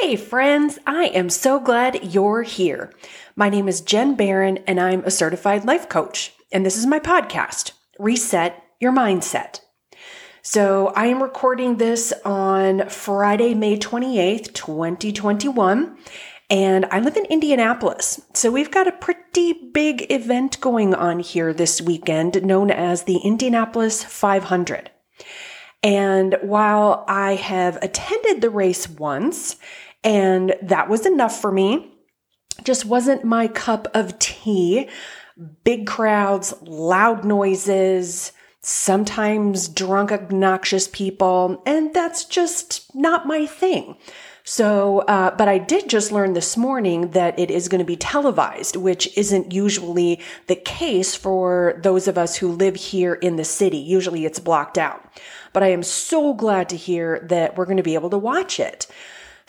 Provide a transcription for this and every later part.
Hey, friends, I am so glad you're here. My name is Jen Barron, and I'm a certified life coach. And this is my podcast, Reset Your Mindset. So I am recording this on Friday, May 28th, 2021. And I live in Indianapolis. So we've got a pretty big event going on here this weekend known as the Indianapolis 500. And while I have attended the race once, and that was enough for me, just wasn't my cup of tea. Big crowds, loud noises, sometimes drunk, obnoxious people, and that's just not my thing. So, uh, but I did just learn this morning that it is going to be televised, which isn't usually the case for those of us who live here in the city. Usually it's blocked out. But I am so glad to hear that we're going to be able to watch it.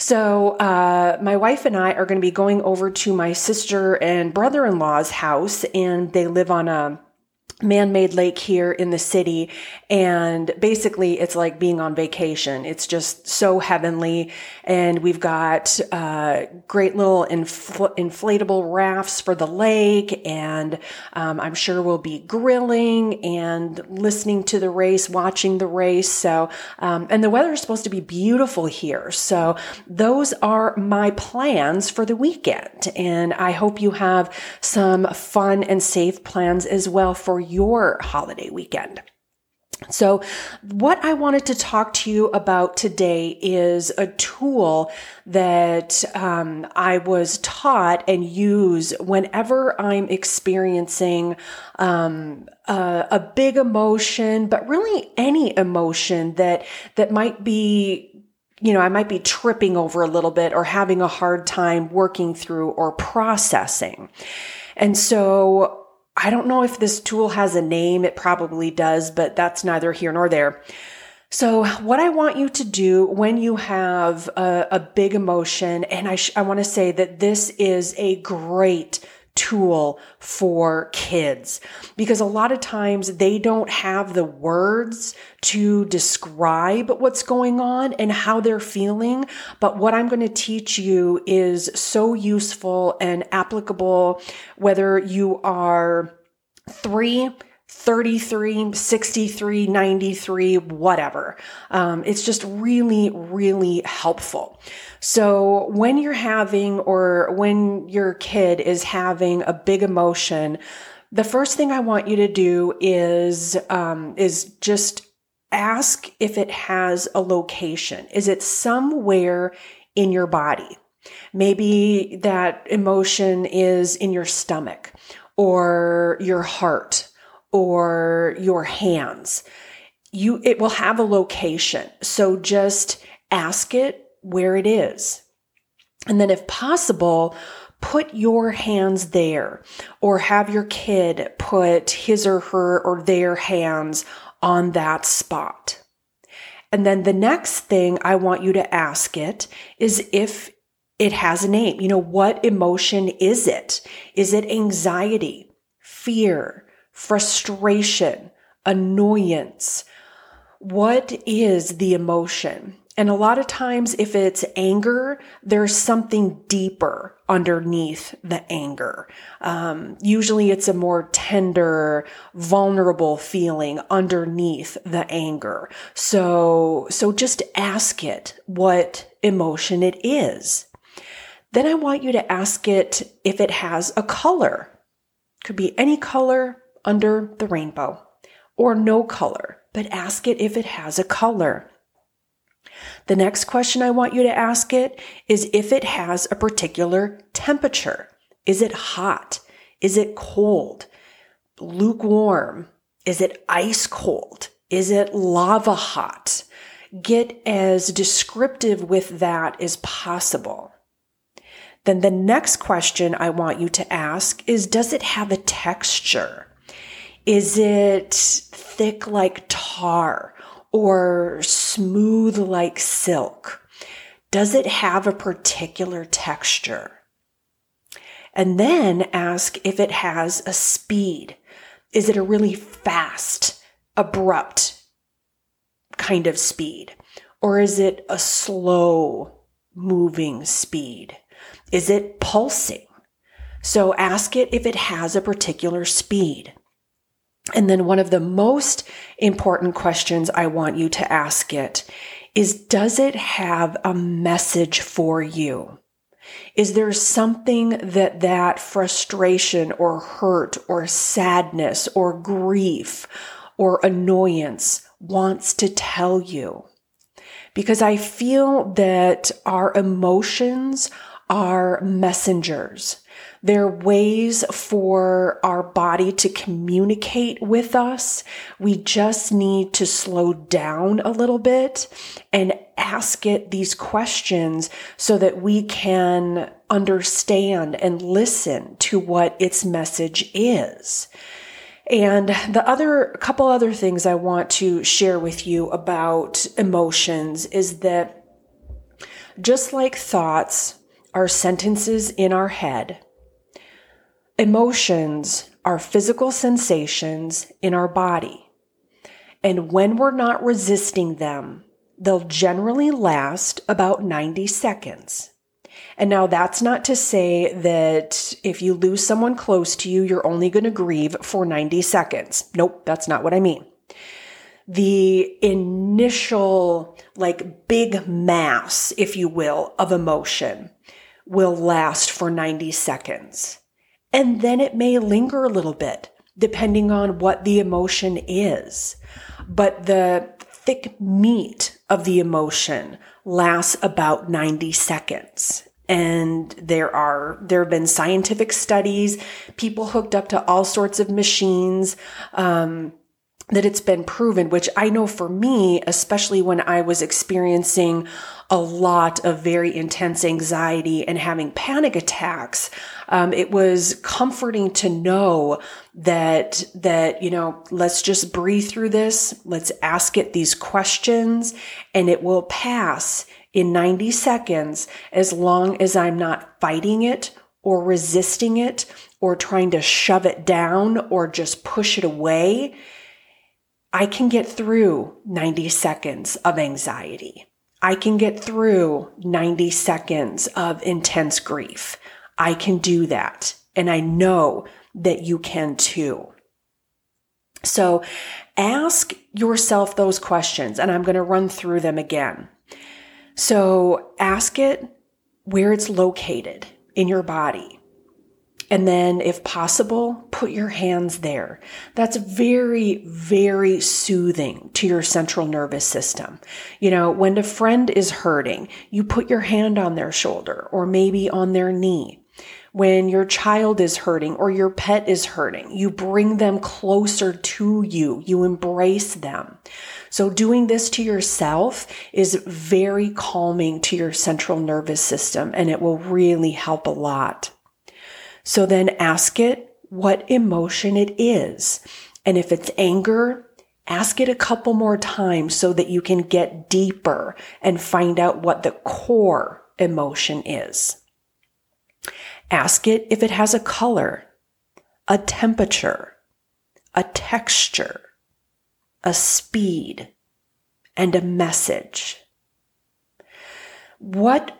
So, uh, my wife and I are going to be going over to my sister and brother in law's house, and they live on a man-made lake here in the city. And basically it's like being on vacation. It's just so heavenly. And we've got uh, great little infl- inflatable rafts for the lake. And um, i'm sure we'll be grilling and listening to the race watching the race. So um, and the weather is supposed to be beautiful here. So those are my plans for the weekend. And i hope you have some fun and safe plans as well for your holiday weekend. So, what I wanted to talk to you about today is a tool that um, I was taught and use whenever I'm experiencing um, a, a big emotion, but really any emotion that that might be you know, I might be tripping over a little bit or having a hard time working through or processing. And so I don't know if this tool has a name. It probably does, but that's neither here nor there. So, what I want you to do when you have a, a big emotion, and I, sh- I want to say that this is a great tool for kids because a lot of times they don't have the words to describe what's going on and how they're feeling. But what I'm going to teach you is so useful and applicable, whether you are three 33, 63, 93, whatever. Um, it's just really, really helpful. So when you're having or when your kid is having a big emotion, the first thing I want you to do is, um, is just ask if it has a location. Is it somewhere in your body? Maybe that emotion is in your stomach or your heart or your hands. You, it will have a location. So just ask it where it is. And then if possible, put your hands there or have your kid put his or her or their hands on that spot. And then the next thing I want you to ask it is if it has a name. You know, what emotion is it? Is it anxiety, fear, frustration, annoyance? What is the emotion? And a lot of times, if it's anger, there's something deeper underneath the anger. Um, usually, it's a more tender, vulnerable feeling underneath the anger. So, so just ask it what emotion it is. Then I want you to ask it if it has a color. Could be any color under the rainbow or no color, but ask it if it has a color. The next question I want you to ask it is if it has a particular temperature. Is it hot? Is it cold? Lukewarm? Is it ice cold? Is it lava hot? Get as descriptive with that as possible. Then the next question I want you to ask is Does it have a texture? Is it thick like tar or smooth like silk? Does it have a particular texture? And then ask if it has a speed. Is it a really fast, abrupt kind of speed? Or is it a slow moving speed? Is it pulsing? So ask it if it has a particular speed. And then one of the most important questions I want you to ask it is Does it have a message for you? Is there something that that frustration or hurt or sadness or grief or annoyance wants to tell you? Because I feel that our emotions are messengers. They're ways for our body to communicate with us. We just need to slow down a little bit and ask it these questions so that we can understand and listen to what its message is. And the other couple other things I want to share with you about emotions is that just like thoughts are sentences in our head, Emotions are physical sensations in our body. And when we're not resisting them, they'll generally last about 90 seconds. And now that's not to say that if you lose someone close to you, you're only going to grieve for 90 seconds. Nope, that's not what I mean. The initial, like big mass, if you will, of emotion will last for 90 seconds. And then it may linger a little bit, depending on what the emotion is. But the thick meat of the emotion lasts about 90 seconds. And there are, there have been scientific studies, people hooked up to all sorts of machines, um, that it's been proven, which I know for me, especially when I was experiencing a lot of very intense anxiety and having panic attacks, um, it was comforting to know that that you know let's just breathe through this. Let's ask it these questions, and it will pass in 90 seconds as long as I'm not fighting it or resisting it or trying to shove it down or just push it away. I can get through 90 seconds of anxiety. I can get through 90 seconds of intense grief. I can do that. And I know that you can too. So ask yourself those questions, and I'm going to run through them again. So ask it where it's located in your body. And then, if possible, put your hands there. That's very, very soothing to your central nervous system. You know, when a friend is hurting, you put your hand on their shoulder or maybe on their knee. When your child is hurting or your pet is hurting, you bring them closer to you. You embrace them. So doing this to yourself is very calming to your central nervous system and it will really help a lot. So then ask it what emotion it is. And if it's anger, ask it a couple more times so that you can get deeper and find out what the core emotion is. Ask it if it has a color, a temperature, a texture, a speed, and a message. What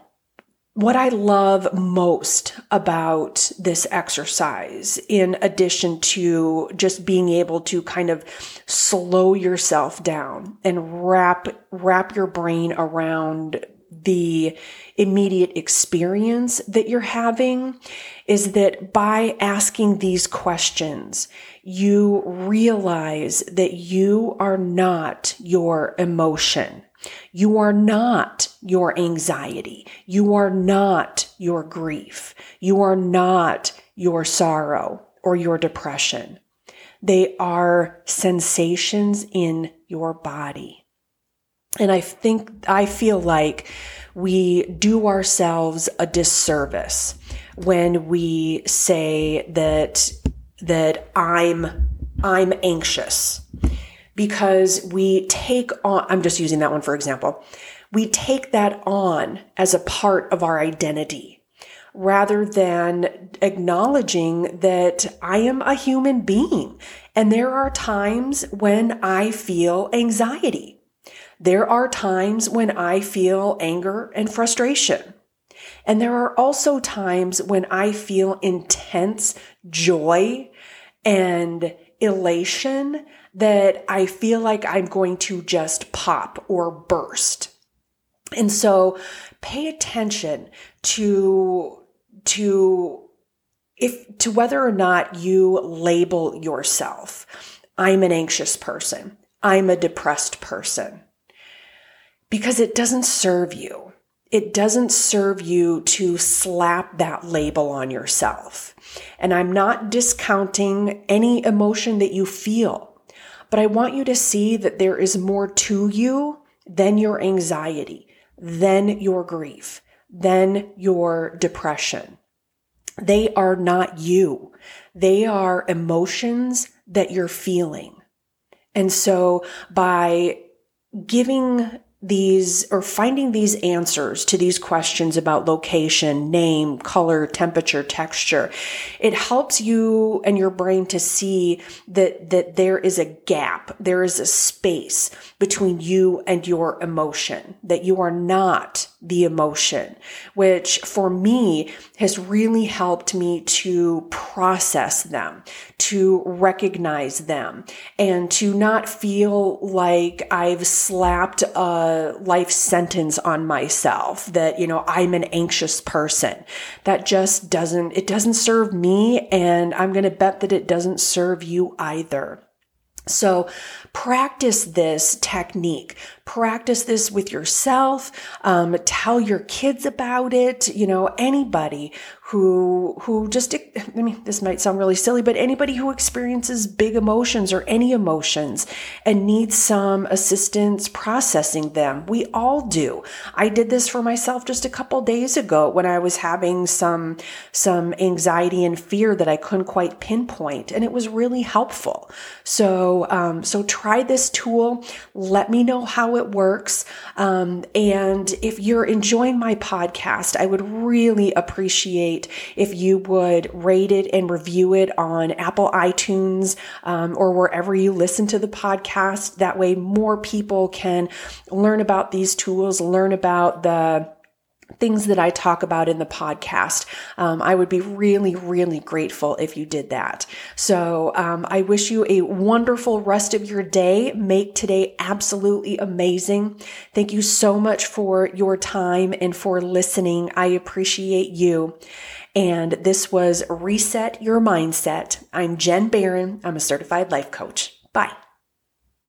what I love most about this exercise, in addition to just being able to kind of slow yourself down and wrap, wrap your brain around the immediate experience that you're having is that by asking these questions, you realize that you are not your emotion. You are not your anxiety. You are not your grief. You are not your sorrow or your depression. They are sensations in your body. And I think, I feel like we do ourselves a disservice when we say that, that I'm, I'm anxious because we take on, I'm just using that one for example. We take that on as a part of our identity rather than acknowledging that I am a human being. And there are times when I feel anxiety. There are times when I feel anger and frustration. And there are also times when I feel intense joy and elation that I feel like I'm going to just pop or burst. And so pay attention to, to, if, to whether or not you label yourself. I'm an anxious person. I'm a depressed person. Because it doesn't serve you. It doesn't serve you to slap that label on yourself. And I'm not discounting any emotion that you feel, but I want you to see that there is more to you than your anxiety, than your grief, than your depression. They are not you. They are emotions that you're feeling. And so by giving these or finding these answers to these questions about location, name, color, temperature, texture, it helps you and your brain to see that, that there is a gap. There is a space between you and your emotion, that you are not the emotion, which for me has really helped me to process them, to recognize them, and to not feel like I've slapped a life sentence on myself that, you know, I'm an anxious person. That just doesn't, it doesn't serve me. And I'm going to bet that it doesn't serve you either. So practice this technique. Practice this with yourself. Um, tell your kids about it. You know, anybody who who just I mean this might sound really silly but anybody who experiences big emotions or any emotions and needs some assistance processing them we all do I did this for myself just a couple days ago when I was having some some anxiety and fear that I couldn't quite pinpoint and it was really helpful so um, so try this tool let me know how it works um, and if you're enjoying my podcast I would really appreciate if you would rate it and review it on Apple iTunes um, or wherever you listen to the podcast. That way, more people can learn about these tools, learn about the things that I talk about in the podcast. Um, I would be really, really grateful if you did that. So um, I wish you a wonderful rest of your day. Make today absolutely amazing. Thank you so much for your time and for listening. I appreciate you. And this was Reset Your Mindset. I'm Jen Barron. I'm a certified life coach. Bye.